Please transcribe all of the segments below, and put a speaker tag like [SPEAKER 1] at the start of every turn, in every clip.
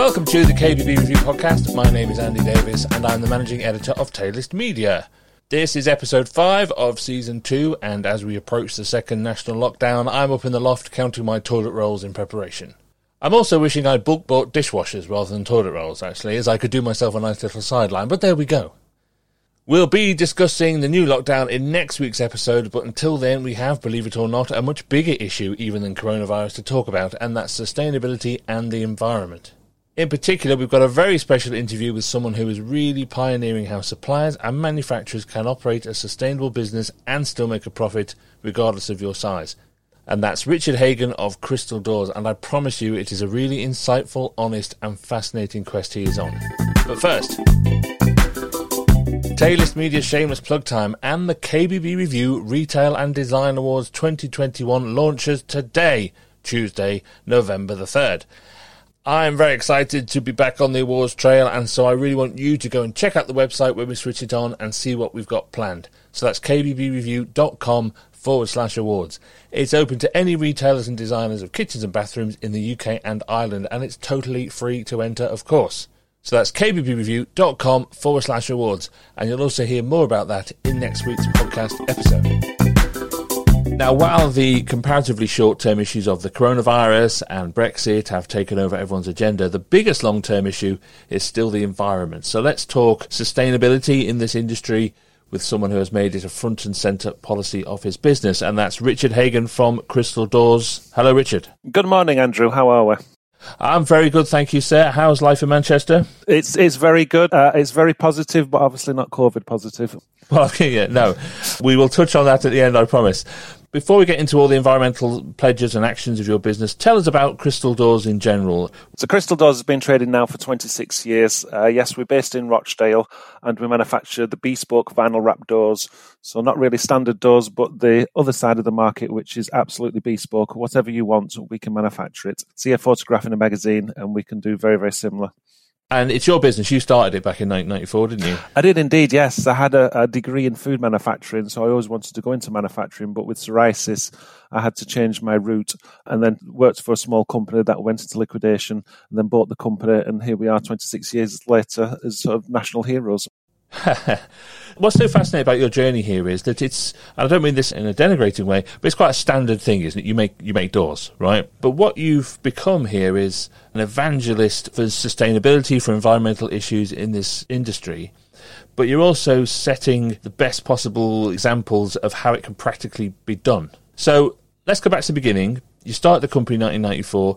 [SPEAKER 1] Welcome to the KBB Review Podcast. My name is Andy Davies and I'm the managing editor of Taylist Media. This is episode 5 of season 2, and as we approach the second national lockdown, I'm up in the loft counting my toilet rolls in preparation. I'm also wishing I'd bulk bought dishwashers rather than toilet rolls, actually, as I could do myself a nice little sideline, but there we go. We'll be discussing the new lockdown in next week's episode, but until then, we have, believe it or not, a much bigger issue even than coronavirus to talk about, and that's sustainability and the environment. In particular, we've got a very special interview with someone who is really pioneering how suppliers and manufacturers can operate a sustainable business and still make a profit, regardless of your size. And that's Richard Hagan of Crystal Doors, and I promise you it is a really insightful, honest, and fascinating quest he is on. But first, Taylist Media Shameless Plug Time and the KBB Review Retail and Design Awards 2021 launches today, Tuesday, November the 3rd. I am very excited to be back on the awards trail, and so I really want you to go and check out the website when we switch it on and see what we've got planned. So that's kbbreview.com forward slash awards. It's open to any retailers and designers of kitchens and bathrooms in the UK and Ireland, and it's totally free to enter, of course. So that's kbbreview.com forward slash awards. And you'll also hear more about that in next week's podcast episode. Now, while the comparatively short term issues of the coronavirus and Brexit have taken over everyone's agenda, the biggest long term issue is still the environment. So let's talk sustainability in this industry with someone who has made it a front and centre policy of his business, and that's Richard Hagan from Crystal Doors. Hello, Richard.
[SPEAKER 2] Good morning, Andrew. How are we?
[SPEAKER 1] I'm very good, thank you, sir. How's life in Manchester?
[SPEAKER 2] It's it's very good. Uh, it's very positive, but obviously not COVID positive.
[SPEAKER 1] Well, yeah, no. We will touch on that at the end, I promise. Before we get into all the environmental pledges and actions of your business, tell us about Crystal Doors in general.
[SPEAKER 2] So, Crystal Doors has been trading now for 26 years. Uh, yes, we're based in Rochdale and we manufacture the bespoke vinyl wrap doors. So, not really standard doors, but the other side of the market, which is absolutely bespoke. Whatever you want, we can manufacture it. See a photograph in a magazine and we can do very, very similar.
[SPEAKER 1] And it's your business. You started it back in 1994, didn't you?
[SPEAKER 2] I did indeed, yes. I had a, a, degree in food manufacturing, so I always wanted to go into manufacturing. But with psoriasis, I had to change my route and then worked for a small company that went into liquidation and then bought the company. And here we are 26 years later as sort of national heroes.
[SPEAKER 1] What's so fascinating about your journey here is that it's, and I don't mean this in a denigrating way, but it's quite a standard thing, isn't it? You make you make doors, right? But what you've become here is an evangelist for sustainability, for environmental issues in this industry. But you're also setting the best possible examples of how it can practically be done. So let's go back to the beginning. You started the company in 1994.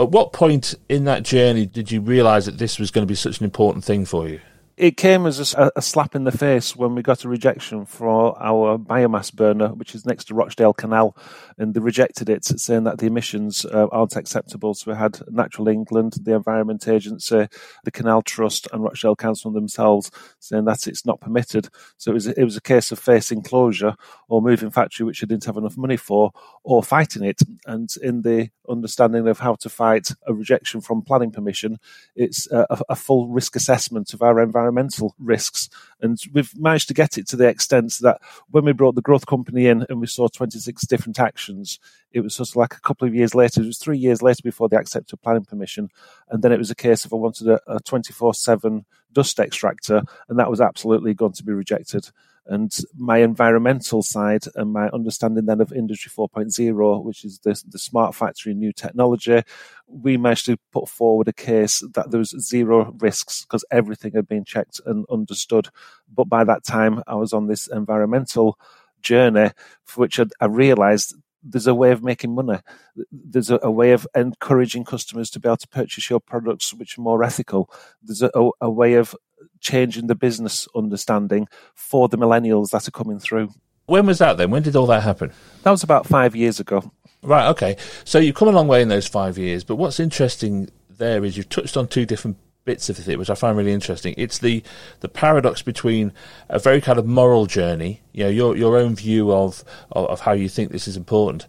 [SPEAKER 1] At what point in that journey did you realise that this was going to be such an important thing for you?
[SPEAKER 2] It came as a, a, slap in the face when we got a rejection for our biomass burner, which is next to Rochdale Canal, and they rejected it, saying that the emissions uh, aren't acceptable. So we had Natural England, the Environment Agency, the Canal Trust, and Rochdale Council themselves saying that it's not permitted. So it was it was a case of facing closure or moving factory, which I didn't have enough money for, or fighting it. And in the understanding of how to fight a rejection from planning permission, it's a, a full risk assessment of our environment environmental risks. And we've managed to get it to the extent that when we brought the growth company in and we saw 26 different actions, it was sort of like a couple of years later, it was three years later before they accepted planning permission. And then it was a case of I wanted a 24 7 dust extractor, and that was absolutely going to be rejected. And my environmental side and my understanding then of industry 4.0 which is the, the smart factory new technology we managed to put forward a case that there was zero risks because everything had been checked and understood. But by that time i was on this environmental journey for which i, I realized there's a way of making money. There's a, a, way of encouraging customers to be able to purchase your products which are more ethical. There's a, a, way of changing the business understanding for the millennials that are coming through.
[SPEAKER 1] When was that then? When did all that happen?
[SPEAKER 2] That was about five years ago.
[SPEAKER 1] Right, okay. So you've come a long way in those five years, but what's interesting there is you've touched on two different bits of it, which I find really interesting. It's the the paradox between a very kind of moral journey, you know, your your own view of, of, of how you think this is important,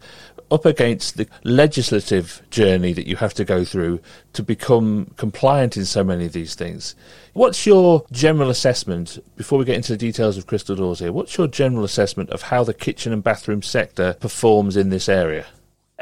[SPEAKER 1] up against the legislative journey that you have to go through to become compliant in so many of these things. What's your general assessment, before we get into the details of Crystal Doors here, what's your general assessment of how the kitchen and bathroom sector performs in this area?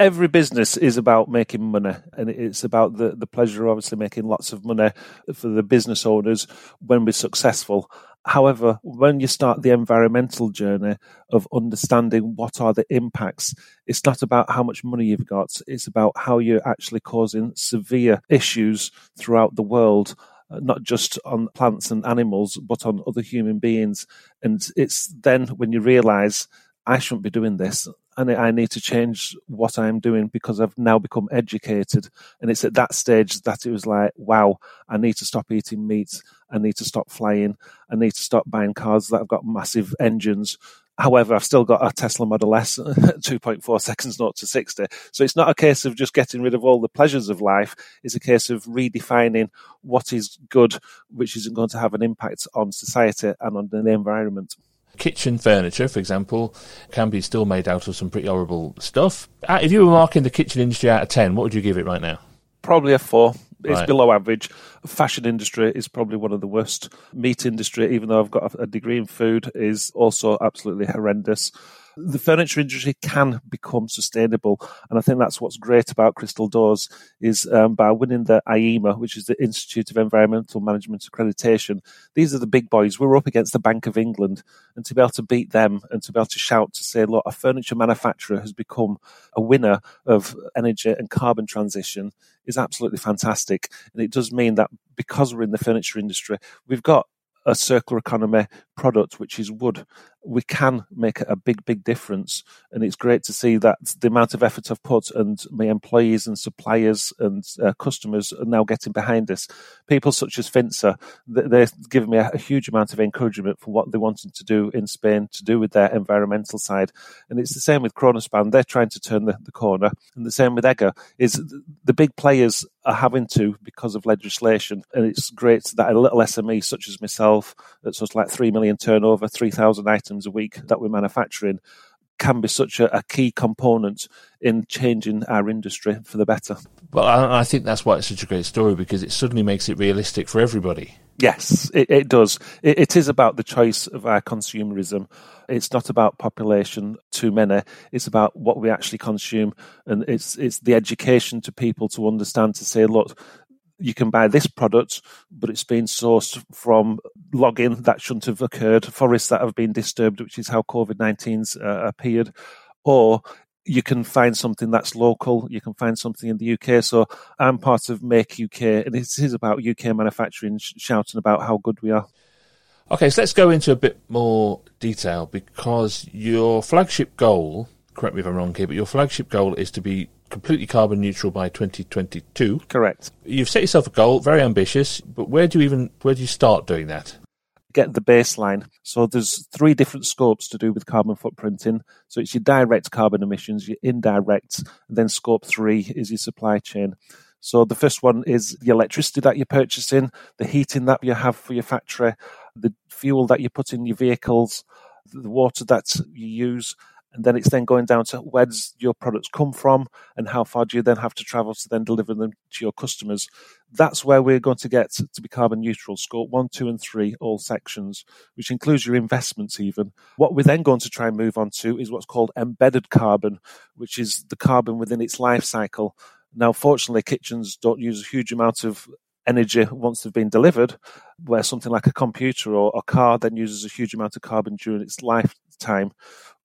[SPEAKER 2] Every business is about making money and it's about the, the pleasure of obviously making lots of money for the business owners when we're successful. However, when you start the environmental journey of understanding what are the impacts, it's not about how much money you've got, it's about how you're actually causing severe issues throughout the world uh, not just on plants and animals, but on other human beings. And it's then when you realize I shouldn't be doing this and I need to change what I'm doing because I've now become educated. And it's at that stage that it was like, wow, I need to stop eating meat. I need to stop flying. I need to stop buying cars that have got massive engines. However, I've still got a Tesla Model S, 2.4 seconds not to 60. So it's not a case of just getting rid of all the pleasures of life. It's a case of redefining what is good, which isn't going to have an impact on society and on the environment.
[SPEAKER 1] Kitchen furniture, for example, can be still made out of some pretty horrible stuff. Uh, if you were marking the kitchen industry out of 10, what would you give it right now?
[SPEAKER 2] Probably a four. It's right. below average. Fashion industry is probably one of the worst. Meat industry, even though I've got a degree in food, is also absolutely horrendous the furniture industry can become sustainable. And I think that's what's great about Crystal Doors is um, by winning the IEMA, which is the Institute of Environmental Management Accreditation, these are the big boys. We're up against the Bank of England. And to be able to beat them and to be able to shout to say, look, a furniture manufacturer has become a winner of energy and carbon transition is absolutely fantastic. And it does mean that because we're in the furniture industry, we've got a circular economy product, which is wood, we can make a big, big difference. And it's great to see that the amount of effort I've put and my employees and suppliers and uh, customers are now getting behind us. People such as Finsa, they're giving me a, huge amount of encouragement for what they wanted to do in Spain to do with their environmental side. And it's the same with Kronospan. They're trying to turn the, the corner. And the same with Egger is the big players are having to because of legislation. And it's great that a little SME such as myself, that's just like 3 million turnover, 3,000 items a week that we're manufacturing, can be such a, a, key component in changing our industry for the better.
[SPEAKER 1] Well, I, I, think that's why it's such a great story because it suddenly makes it realistic for everybody.
[SPEAKER 2] Yes, it, it does. It, it is about the choice of our consumerism. It's not about population too many. It's about what we actually consume, and it's it's the education to people to understand to say, look, you can buy this product, but it's been sourced from logging that shouldn't have occurred, forests that have been disturbed, which is how COVID 19's uh, appeared, or you can find something that's local. You can find something in the UK. So I'm part of Make UK, and this is about UK manufacturing, shouting about how good we are.
[SPEAKER 1] Okay, so let's go into a bit more detail because your flagship goal, correct me if I'm wrong here, but your flagship goal is to be completely carbon neutral by 2022.
[SPEAKER 2] Correct.
[SPEAKER 1] You've set yourself a goal, very ambitious, but where do you even where do you start doing that?
[SPEAKER 2] Get the baseline. So there's three different scopes to do with carbon footprinting. So it's your direct carbon emissions, your indirect, and then scope three is your supply chain. So the first one is the electricity that you're purchasing, the heating that you have for your factory, the fuel that you put in your vehicles, the water that you use, and then it's then going down to where does your products come from and how far do you then have to travel to then deliver them to your customers. That's where we're going to get to be carbon neutral scope one two and three all sections which includes your investments even. What we're then going to try and move on to is what's called embedded carbon which is the carbon within its life cycle. Now fortunately kitchens don't use a huge amount of energy once they've been delivered, where something like a computer or a car then uses a huge amount of carbon during its lifetime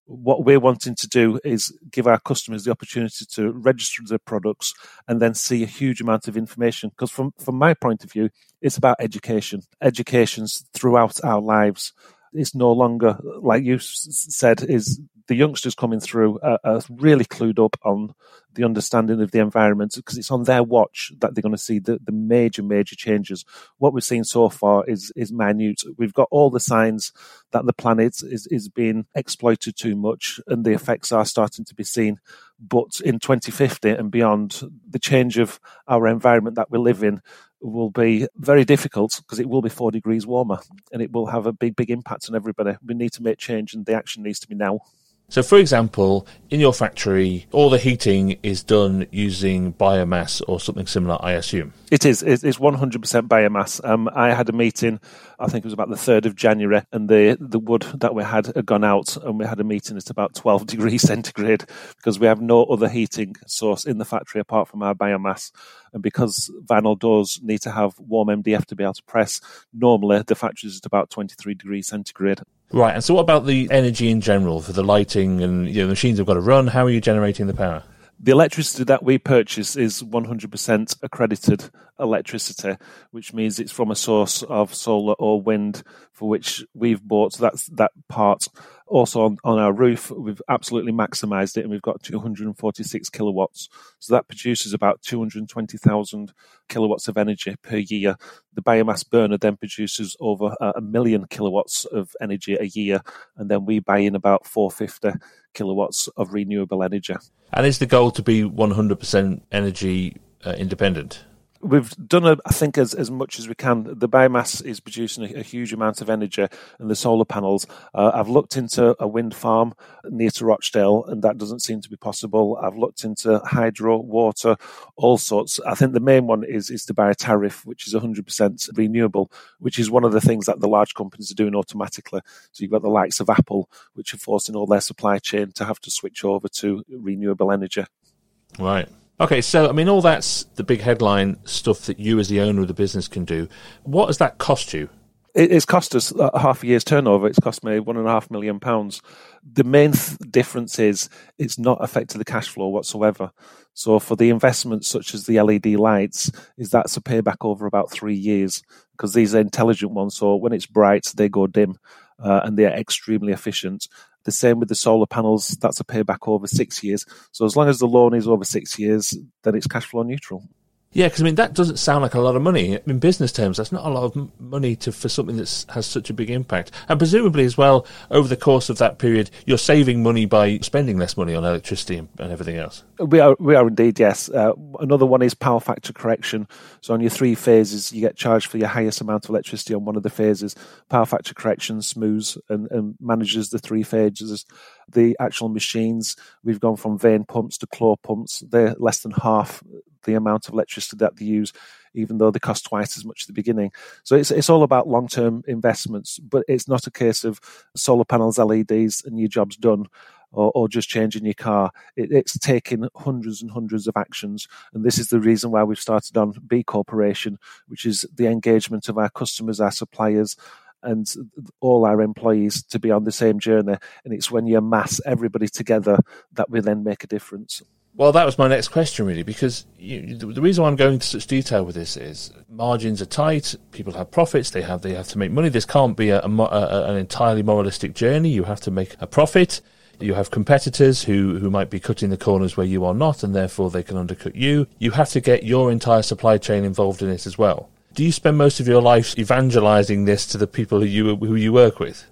[SPEAKER 2] what we're wanting to do is give our customers the opportunity to register their products and then see a huge amount of information. Because from, from my point of view, it's about education. Education's throughout our lives. It's no longer, like you said, is the youngsters coming through are, are, really clued up on the understanding of the environment because it's on their watch that they're going to see the, the major, major changes. What we've seen so far is is minute. We've got all the signs that the planet is, is being exploited too much and the effects are starting to be seen. But in 2050 and beyond, the change of our environment that we live in will be very difficult because it will be four degrees warmer and it will have a big, big impact on everybody. We need to make change and the action needs to be now.
[SPEAKER 1] So, for example, in your factory, all the heating is done using biomass or something similar, I assume.
[SPEAKER 2] It is. It's 100% biomass. Um, I had a meeting, I think it was about the 3rd of January, and the, the wood that we had had gone out, and we had a meeting at about 12 degrees centigrade because we have no other heating source in the factory apart from our biomass. And because vinyl doors need to have warm MDF to be able to press, normally the factory is at about 23 degrees centigrade.
[SPEAKER 1] Right. And so, what about the energy in general for the lighting and you know, the machines have got to run? How are you generating the power?
[SPEAKER 2] The electricity that we purchase is 100% accredited electricity, which means it's from a source of solar or wind for which we've bought that's that part. Also on, on our roof, we've absolutely maximised it and we've got 246 kilowatts. So that produces about 220,000 kilowatts of energy per year. The biomass burner then produces over a million kilowatts of energy a year, and then we buy in about 450 kilowatts of renewable energy.
[SPEAKER 1] And is the goal to be 100% energy uh, independent?
[SPEAKER 2] We've done, a, I think, as, as much as we can. The biomass is producing a, a huge amount of energy, and the solar panels. Uh, I've looked into a wind farm near to Rochdale, and that doesn't seem to be possible. I've looked into hydro, water, all sorts. I think the main one is is to buy a tariff, which is 100% renewable, which is one of the things that the large companies are doing automatically. So you've got the likes of Apple, which are forcing all their supply chain to have to switch over to renewable energy.
[SPEAKER 1] Right. Okay, so I mean, all that's the big headline stuff that you, as the owner of the business, can do. What does that cost you?
[SPEAKER 2] It's cost us half a year's turnover. It's cost me one and a half million pounds. The main th- difference is it's not affected the cash flow whatsoever. So for the investments such as the LED lights, is that's a payback over about three years because these are intelligent ones. So when it's bright, they go dim, uh, and they are extremely efficient. The same with the solar panels, that's a payback over six years. So as long as the loan is over six years, then it's cash flow neutral.
[SPEAKER 1] Yeah, because I mean that doesn't sound like a lot of money in business terms. That's not a lot of money to for something that has such a big impact. And presumably as well, over the course of that period, you're saving money by spending less money on electricity and, and everything else.
[SPEAKER 2] We are, we are indeed. Yes. Uh, another one is power factor correction. So on your three phases, you get charged for your highest amount of electricity on one of the phases. Power factor correction smooths and, and manages the three phases. The actual machines, we've gone from vane pumps to claw pumps. They're less than half the amount of electricity that they use, even though they cost twice as much at the beginning. So it's it's all about long term investments, but it's not a case of solar panels, LEDs, and your job's done. Or, or, just changing your car. It, it's taking hundreds and hundreds of actions. And this is the reason why we've started on B Corporation, which is the engagement of our customers, our suppliers, and all our employees to be on the same journey. And it's when you mass everybody together that we then make a difference.
[SPEAKER 1] Well, that was my next question, really, because you, the, reason why I'm going into such detail with this is margins are tight. People have profits. They have they have to make money. This can't be a, a, a, an entirely moralistic journey. You have to make a profit. You have competitors who, who might be cutting the corners where you are not, and therefore they can undercut you. You have to get your entire supply chain involved in it as well. Do you spend most of your life evangelizing this to the people who you who you work with?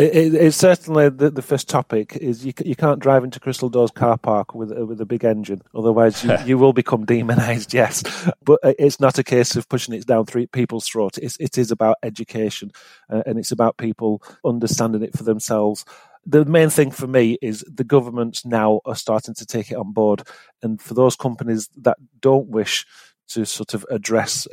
[SPEAKER 2] It, it, it's certainly the, the first topic is you, you can't drive into Crystal Doors car park with with a big engine, otherwise you, you will become demonised. Yes, but it's not a case of pushing it down three people's throat. It's, it is about education, uh, and it's about people understanding it for themselves the main thing for me is the governments now are starting to take it on board. And for those companies that don't wish to sort of address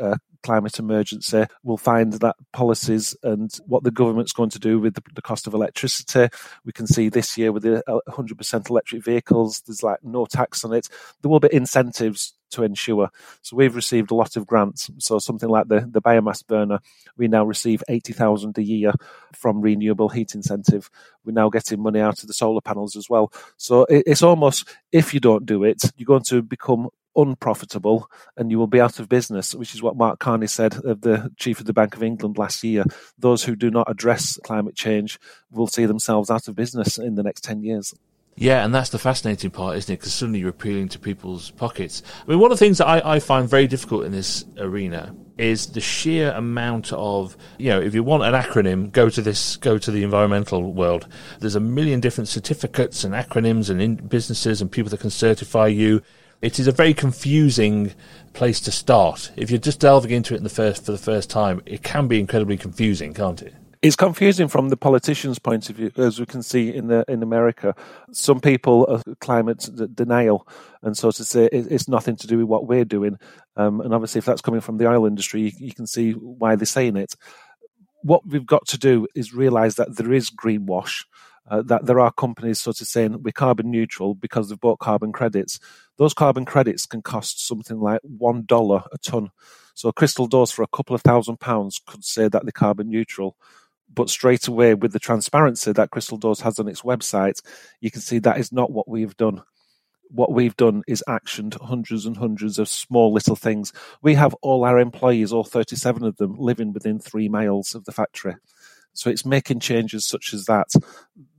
[SPEAKER 2] climate emergency. We'll find that policies and what the government's going to do with the, the cost of electricity. We can see this year with the 100% uh, electric vehicles, there's like no tax on it. There will be incentives to ensure. So we've received a lot of grants. So something like the, the biomass burner, we now receive 80,000 a year from renewable heat incentive. We're now getting money out of the solar panels as well. So it, it's almost, if you don't do it, you're going to become unprofitable and you will be out of business, which is what Mark Carney said of the chief of the Bank of England last year. Those who do not address climate change will see themselves out of business in the next 10 years.
[SPEAKER 1] Yeah, and that's the fascinating part, isn't it? Because suddenly you're appealing to people's pockets. I mean, one of the things that I, I find very difficult in this arena is the sheer amount of you know if you want an acronym go to this go to the environmental world there's a million different certificates and acronyms and businesses and people that can certify you it is a very confusing place to start. If you're just delving into it in the first for the first time, it can be incredibly confusing, can't it?
[SPEAKER 2] It's confusing from the politicians' point of view, as we can see in the, in America. Some people are climate denial, and so to say it's nothing to do with what we're doing. Um, and obviously, if that's coming from the oil industry, you, you can see why they're saying it. What we've got to do is realise that there is greenwash. Uh, that there are companies sort of saying we're carbon neutral because they've bought carbon credits. Those carbon credits can cost something like one dollar a ton. So Crystal Doors for a couple of thousand pounds could say that they're carbon neutral but straight away, with the transparency that Crystal Doors has on its website, you can see that is not what we've done. What we've done is actioned hundreds and hundreds of small little things. We have all our employees, all 37 of them, living within three miles of the factory. So it's making changes such as that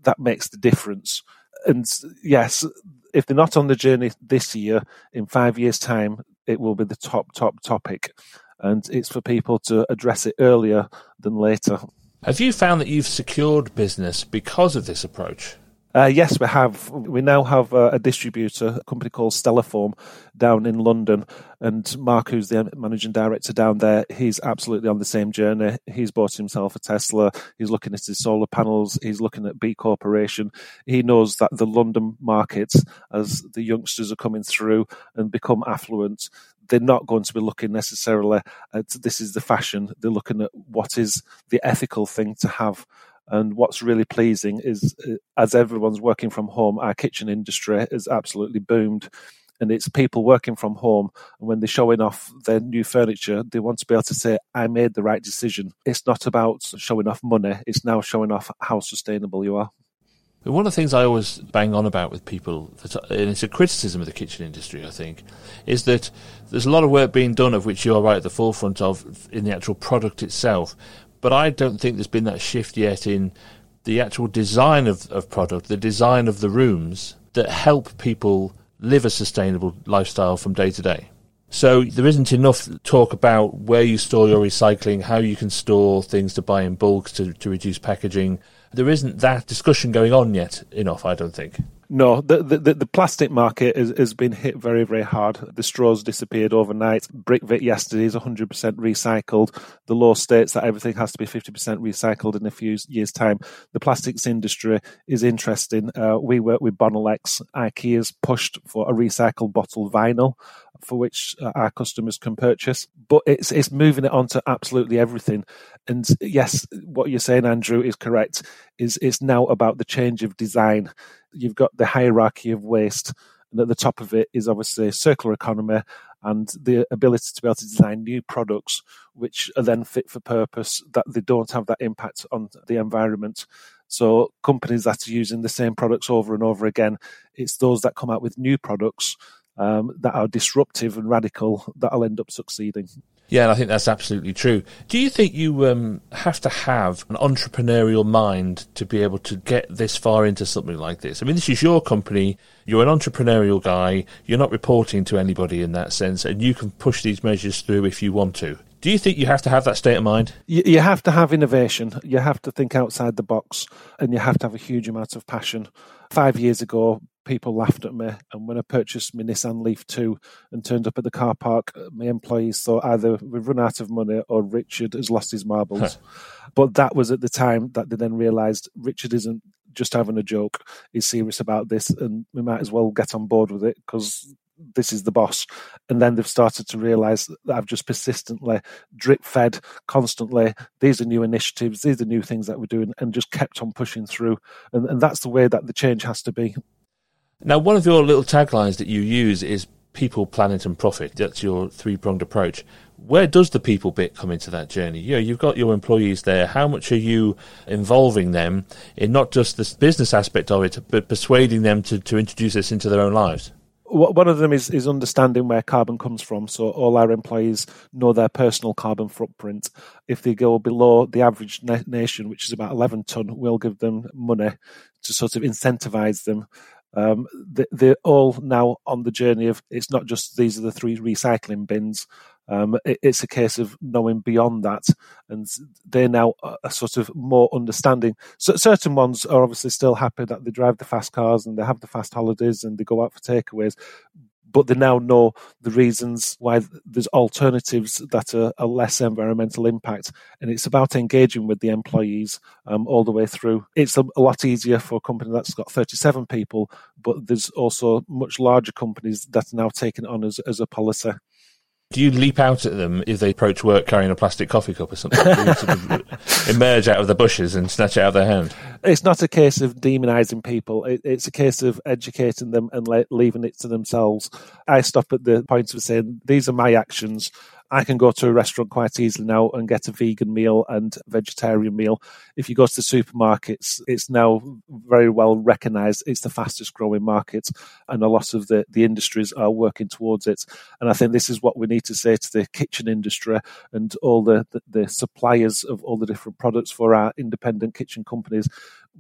[SPEAKER 2] that makes the difference. And yes, if they're not on the journey this year, in five years' time, it will be the top, top topic. And it's for people to address it earlier than later.
[SPEAKER 1] Have you found that you've secured business because of this approach?
[SPEAKER 2] Uh, yes, we have. We now have a, a, distributor, a company called Stellaform, down in London. And Mark, who's the managing director down there, he's absolutely on the same journey. He's bought himself a Tesla. He's looking at his solar panels. He's looking at B Corporation. He knows that the London market, as the youngsters are coming through and become affluent, they're not going to be looking necessarily at this is the fashion. They're looking at what is the ethical thing to have. And what's really pleasing is, uh, as everyone's working from home, our kitchen industry has absolutely boomed. And it's people working from home. And when they're showing off their new furniture, they want to be able to say, I made the right decision. It's not about showing off money, it's now showing off how sustainable you are.
[SPEAKER 1] One of the things I always bang on about with people, and it's a criticism of the kitchen industry, I think, is that there's a lot of work being done of which you are right at the forefront of in the actual product itself. But I don't think there's been that shift yet in the actual design of, of product, the design of the rooms that help people live a sustainable lifestyle from day to day. So there isn't enough talk about where you store your recycling, how you can store things to buy in bulk to, to reduce packaging, there isn't that discussion going on yet enough, I don't think.
[SPEAKER 2] No, the, the, the plastic market has, been hit very, very hard. The straws disappeared overnight. Brickvit yesterday is 100% recycled. The law states that everything has to be 50% recycled in a few years' time. The plastics industry is interesting. Uh, we work with Bonelex. IKEA's pushed for a recycled bottle vinyl for which uh, our customers can purchase. But it's it's moving it on to absolutely everything. And yes, what you're saying, Andrew, is correct. Is it's now about the change of design. You've got the hierarchy of waste, and at the top of it is obviously circular economy and the ability to be able to design new products which are then fit for purpose that they don't have that impact on the environment. So companies that are using the same products over and over again, it's those that come out with new products um, that are disruptive and radical that'll end up succeeding.
[SPEAKER 1] Yeah, and I think that's absolutely true. Do you think you um, have to have an entrepreneurial mind to be able to get this far into something like this? I mean, this is your company. You're an entrepreneurial guy. You're not reporting to anybody in that sense, and you can push these measures through if you want to. Do you think you have to have that state of mind?
[SPEAKER 2] You, have to have innovation. You have to think outside the box, and you have to have a huge amount of passion. Five years ago, people laughed at me. And when I purchased my Nissan Leaf 2 and turned up at the car park, uh, my employees thought either we've run out of money or Richard has lost his marbles. but that was at the time that they then realised Richard isn't just having a joke. He's serious about this, and we might as well get on board with it because this is the boss. And then they've started to realize that I've just persistently drip fed constantly. These are new initiatives, these are new things that we're doing, and just kept on pushing through. And, and that's the way that the change has to be.
[SPEAKER 1] Now, one of your little taglines that you use is people, planet, and profit. That's your three pronged approach. Where does the people bit come into that journey? You know, you've got your employees there. How much are you involving them in not just the business aspect of it, but persuading them to, to introduce this into their own lives?
[SPEAKER 2] one of them is, is understanding where carbon comes from. So all our employees know their personal carbon footprint. If they go below the average na- nation, which is about 11 ton, we'll give them money to sort of incentivize them um, they, are all now on the journey of it's not just these are the three recycling bins. Um, it, it's a case of knowing beyond that, and they're now a, sort of more understanding. So certain ones are obviously still happy that they drive the fast cars and they have the fast holidays and they go out for takeaways, but they now know the reasons why there's alternatives that are, are less environmental impact. And it's about engaging with the employees um, all the way through. It's a, a, lot easier for a company that's got 37 people, but there's also much larger companies that are now taking on as, as a policy.
[SPEAKER 1] Do you leap out at them if they approach work carrying a plastic coffee cup or something? sort of emerge out of the bushes and snatch it out of their hand?
[SPEAKER 2] It's not a case of demonising people. It, it's a case of educating them and le- leaving it to themselves. I stop at the point of saying, these are my actions. I can go to a restaurant quite easily now and get a vegan meal and vegetarian meal. If you go to the supermarkets, it's now very well recognised. It's the fastest growing market, and a lot of the, the industries are working towards it. And I think this is what we need to say to the kitchen industry and all the, the, the suppliers of all the different products for our independent kitchen companies.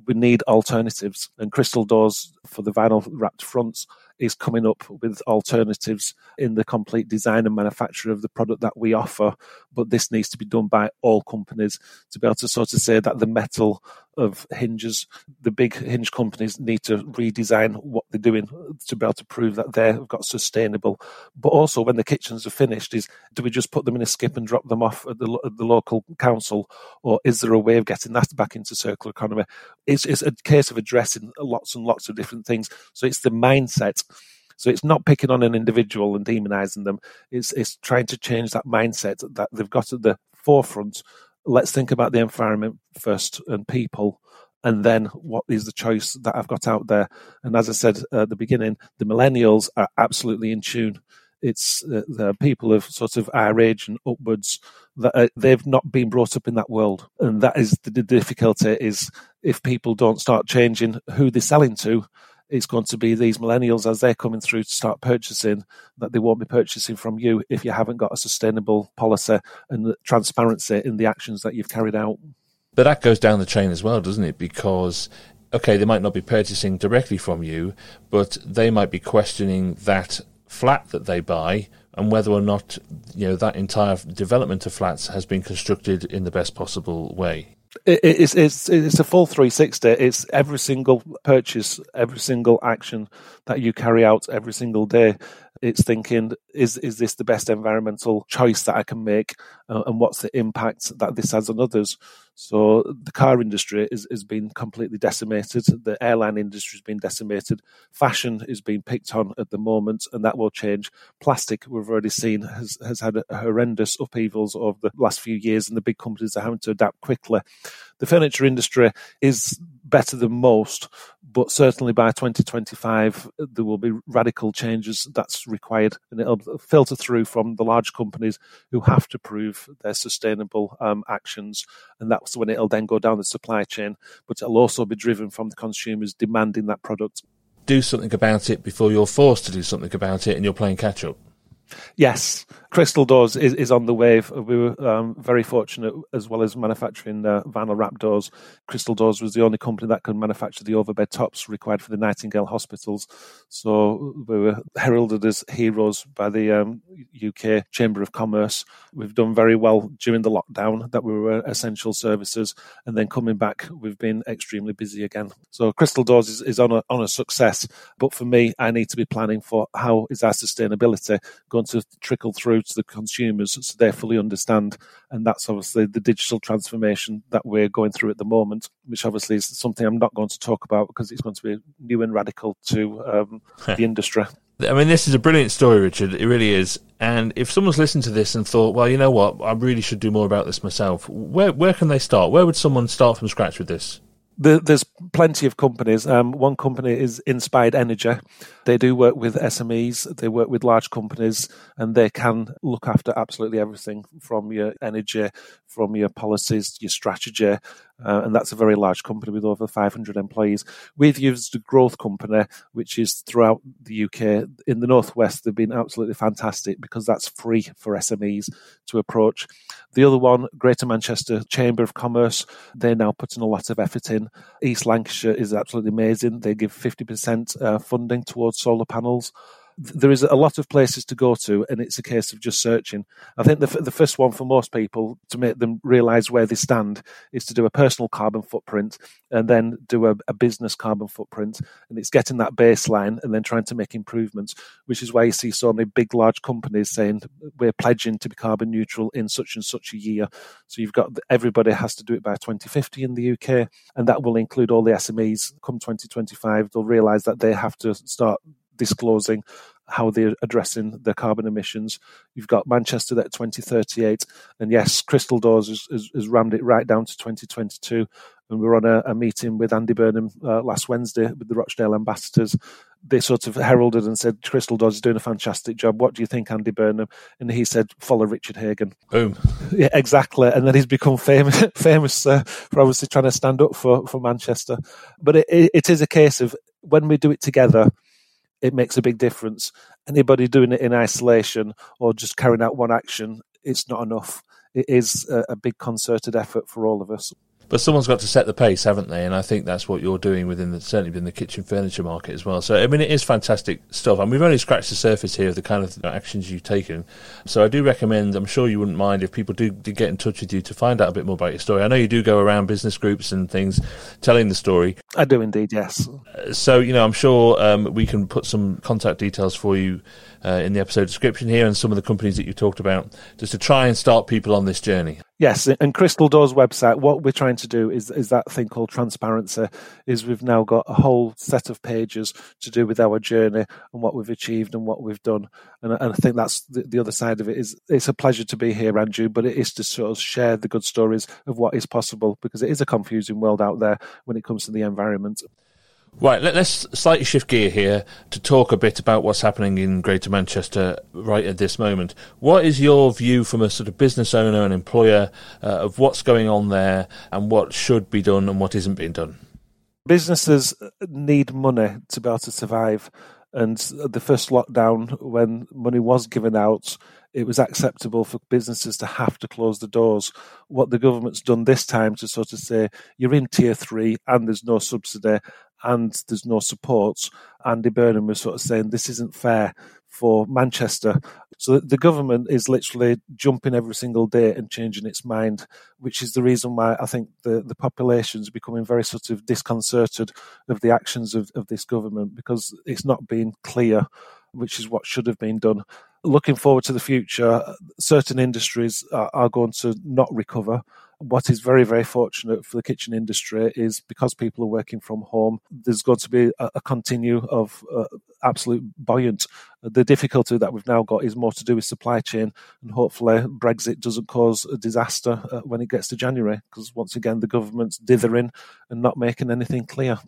[SPEAKER 2] We need alternatives, and crystal doors for the vinyl wrapped fronts is coming up with alternatives in the complete design and manufacture of the product that we offer. But this needs to be done by all companies to be able to sort of say that the metal of hinges, the big hinge companies need to redesign what they're doing to be able to prove that they've got sustainable. But also, when the kitchens are finished, is do we just put them in a skip and drop them off at the, at the local council, or is there a way of getting that back into circular economy? It's, it's a case of addressing lots and lots of different things. So it's the mindset. So it's not picking on an individual and demonizing them. It's it's trying to change that mindset that they've got at the forefront let's think about the environment first and people and then what is the choice that I've got out there? And as I said at the beginning, the millennials are absolutely in tune. It's uh, the people of sort of our age and upwards that uh, they've not been brought up in that world, and that is the difficulty. Is if people don't start changing who they're selling to, it's going to be these millennials as they're coming through to start purchasing that they won't be purchasing from you if you haven't got a sustainable policy and transparency in the actions that you've carried out.
[SPEAKER 1] But that goes down the chain as well, doesn't it? Because okay, they might not be purchasing directly from you, but they might be questioning that flat that they buy and whether or not you know that entire development of flats has been constructed in the best possible way
[SPEAKER 2] it's it's it's a full 360 it's every single purchase every single action that you carry out every single day it's thinking is is this the best environmental choice that i can make uh, and what's the impact that this has on others so the car industry is, is being completely decimated. The airline industry has been decimated. Fashion is being picked on at the moment, and that will change. Plastic, we've already seen, has, has had horrendous upheavals over the last few years, and the big companies are having to adapt quickly. The furniture industry is better than most, but certainly by 2025 there will be radical changes that's required, and it'll filter through from the large companies who have to prove their sustainable um, actions, and that's when it'll then go down the supply chain. But it'll also be driven from the consumers demanding that product.
[SPEAKER 1] Do something about it before you're forced to do something about it, and you're playing catch up.
[SPEAKER 2] Yes, Crystal Doors is, is on the wave. We were um, very fortunate, as well as manufacturing uh, vinyl wrap doors. Crystal Doors was the only company that could manufacture the overbed tops required for the Nightingale hospitals. So we were heralded as heroes by the um, UK Chamber of Commerce. We've done very well during the lockdown that we were essential services, and then coming back, we've been extremely busy again. So Crystal Doors is, is on a on a success. But for me, I need to be planning for how is our sustainability going to trickle through to the consumers so they fully understand. And that's obviously the digital transformation that we're going through at the moment, which obviously is something I'm not going to talk about because it's going to be new and radical to um, the industry.
[SPEAKER 1] I mean, this is a brilliant story, Richard. It really is. And if someone's listened to this and thought, well, you know what, I really should do more about this myself, where where can they start? Where would someone start from scratch with this?
[SPEAKER 2] There's plenty of companies. Um, one company is Inspired Energy. They do work with SMEs, they work with large companies, and they can look after absolutely everything from your energy, from your policies, your strategy. Uh, and that's a very large company with over 500 employees. We've used a growth company, which is throughout the UK. In the Northwest, they've been absolutely fantastic because that's free for SMEs to approach. The other one, Greater Manchester Chamber of Commerce, they're now putting a lot of effort in. East Lancashire is absolutely amazing. They give 50% uh, funding towards solar panels. There is a lot of places to go to, and it's a case of just searching. I think the, the first one for most people to make them realize where they stand is to do a personal carbon footprint and then do a, a business carbon footprint. And it's getting that baseline and then trying to make improvements, which is why you see so many big, large companies saying we're pledging to be carbon neutral in such and such a year. So you've got everybody has to do it by 2050 in the UK, and that will include all the SMEs. Come 2025, they'll realize that they have to start disclosing how they're addressing their carbon emissions. You've got Manchester at 2038, and yes, Crystal Doors has, has, has rammed it right down to 2022. And we were on a, a meeting with Andy Burnham uh, last Wednesday with the Rochdale ambassadors. They sort of heralded and said, Crystal Doors is doing a fantastic job. What do you think, Andy Burnham? And he said, follow Richard Hagan.
[SPEAKER 1] Boom.
[SPEAKER 2] Yeah, exactly. And then he's become famous, famous uh, for obviously trying to stand up for, for Manchester. But it, it is a case of when we do it together, it makes a big difference. Anybody doing it in isolation or just carrying out one action, it's not enough. It is a, a big concerted effort for all of us.
[SPEAKER 1] But someone's got to set the pace, haven't they? And I think that's what you're doing within the certainly within the kitchen furniture market as well. So I mean, it is fantastic stuff, and we've only scratched the surface here of the kind of actions you've taken. So I do recommend. I'm sure you wouldn't mind if people do, do get in touch with you to find out a bit more about your story. I know you do go around business groups and things, telling the story.
[SPEAKER 2] I do indeed, yes.
[SPEAKER 1] So you know, I'm sure um, we can put some contact details for you uh, in the episode description here and some of the companies that you talked about, just to try and start people on this journey.
[SPEAKER 2] Yes, and Crystal Doors website, what we're trying to do is is that thing called transparency. Is we've now got a whole set of pages to do with our journey and what we've achieved and what we've done. And, and I think that's the, the, other side of it. Is it's a pleasure to be here, Andrew, but it is to sort of share the good stories of what is possible because it is a confusing world out there when it comes to the environment.
[SPEAKER 1] Right, let, us slightly shift gear here to talk a bit about what's happening in Greater Manchester right at this moment. What is your view from a sort of business owner and employer uh, of what's going on there and what should be done and what isn't being done?
[SPEAKER 2] Businesses need money to be able to survive. And the first lockdown, when money was given out, it was acceptable for businesses to have to close the doors. What the government's done this time to sort of say, you're in tier three and there's no subsidy and there's no support. Andy Burnham was sort of saying this isn't fair for Manchester. So the government is literally jumping every single day and changing its mind, which is the reason why I think the, the population is becoming very sort of disconcerted of the actions of, of this government because it's not being clear, which is what should have been done. Looking forward to the future, certain industries are, are going to not recover what is very, very fortunate for the kitchen industry is because people are working from home, there's going to be a, a continue of uh, absolute buoyant. The difficulty that we've now got is more to do with supply chain, and hopefully Brexit doesn't cause a disaster uh, when it gets to January, because once again the government's dithering and not making anything clear.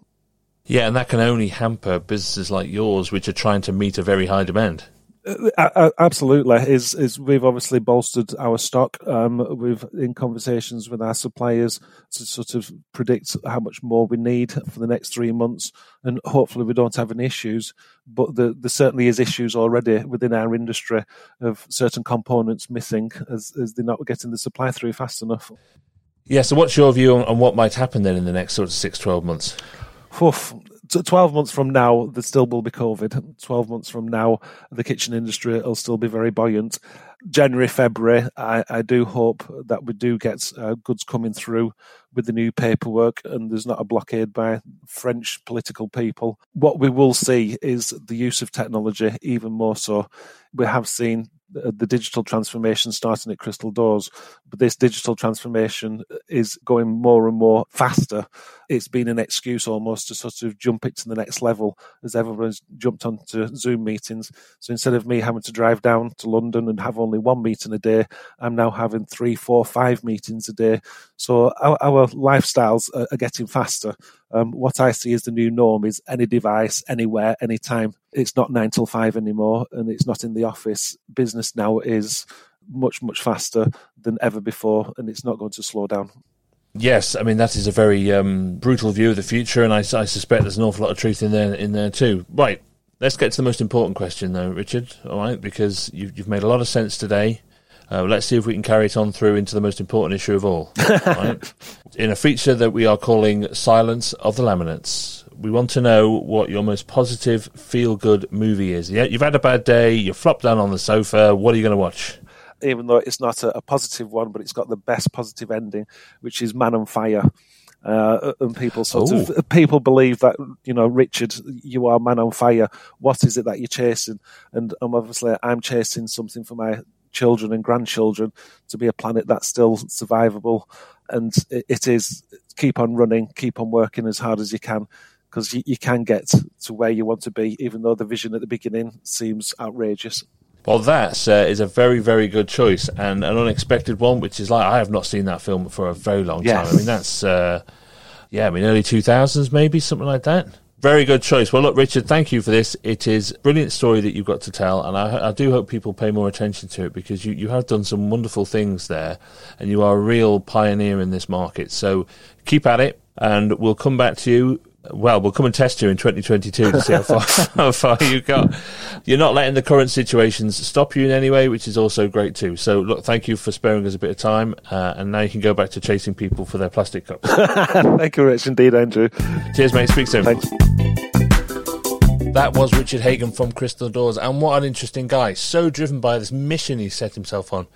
[SPEAKER 1] Yeah, and that can only hamper businesses like yours, which are trying to meet a very high demand.
[SPEAKER 2] Uh, absolutely, is is we've obviously bolstered our stock. Um, we've in conversations with our suppliers to sort of predict how much more we need for the next three months, and hopefully we don't have any issues. But the, there certainly is issues already within our industry of certain components missing as as they're not getting the supply through fast enough.
[SPEAKER 1] Yeah. So, what's your view on, on what might happen then in the next sort of six, 12 months?
[SPEAKER 2] Oof, 12 months from now, there still will be COVID. 12 months from now, the kitchen industry will still be very buoyant. January, February, I, I do hope that we do get uh, goods coming through with the new paperwork and there's not a blockade by French political people. What we will see is the use of technology even more so. We have seen Uh, the digital transformation starting at Crystal Doors, but this digital transformation is going more and more faster. It's been an excuse almost to sort of jump it to the next level as everyone's jumped onto Zoom meetings. So instead of me having to drive down to London and have only one meeting a day, I'm now having three, four, five meetings a day. So our, our lifestyles are getting faster. Um, what I see as the new norm is any device, anywhere, anytime. It's not nine till five anymore, and it's not in the office. Business now is much, much faster than ever before, and it's not going to slow down.
[SPEAKER 1] Yes, I mean that is a very um, brutal view of the future, and I, I, suspect there's an awful lot of truth in there in there too. Right, let's get to the most important question, though, Richard. All right, because you've, you've made a lot of sense today. Uh, let's see if we can carry it on through into the most important issue of all. right? In a feature that we are calling Silence of the Laminates, we want to know what your most positive, feel good movie is. Yeah, you've had a bad day, you're flopped down on the sofa. What are you going to watch?
[SPEAKER 2] Even though it's not a, a positive one, but it's got the best positive ending, which is Man on Fire. Uh, and people sort Ooh. of people believe that you know Richard, you are man on fire. What is it that you're chasing? And um, obviously, I'm chasing something for my children and grandchildren to be a planet that's still survivable. And it, it is keep on running, keep on working as hard as you can because you, you can get to where you want to be, even though the vision at the beginning seems outrageous.
[SPEAKER 1] Well, that uh, is a very, very good choice and an unexpected one, which is like I have not seen that film for a very long yes. time. I mean, that's uh, yeah, I mean early two thousands, maybe something like that. Very good choice. Well, look, Richard, thank you for this. It is a brilliant story that you've got to tell, and I, I, do hope people pay more attention to it because you, you have done some wonderful things there, and you are a real pioneer in this market. So keep at it, and we'll come back to you well, we'll come and test you in 2022 to see how far, how far you got. You're not letting the current situations stop you in any way, which is also great too. So, look, thank you for sparing us a bit of time, uh, and now you can go back to chasing people for their plastic cups.
[SPEAKER 2] thank you, Rich, indeed, Andrew.
[SPEAKER 1] Cheers, mate. Speak soon.
[SPEAKER 2] Thanks.
[SPEAKER 1] That was Richard Hagan from Crystal Doors, and what an interesting guy. So driven by this mission he set himself on.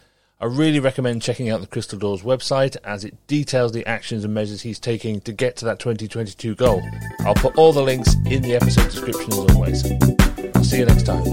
[SPEAKER 1] I really recommend checking out the Crystal Doors website as it details the actions and measures he's taking to get to that 2022 goal. I'll put all the links in the episode description as always. I'll see you next time.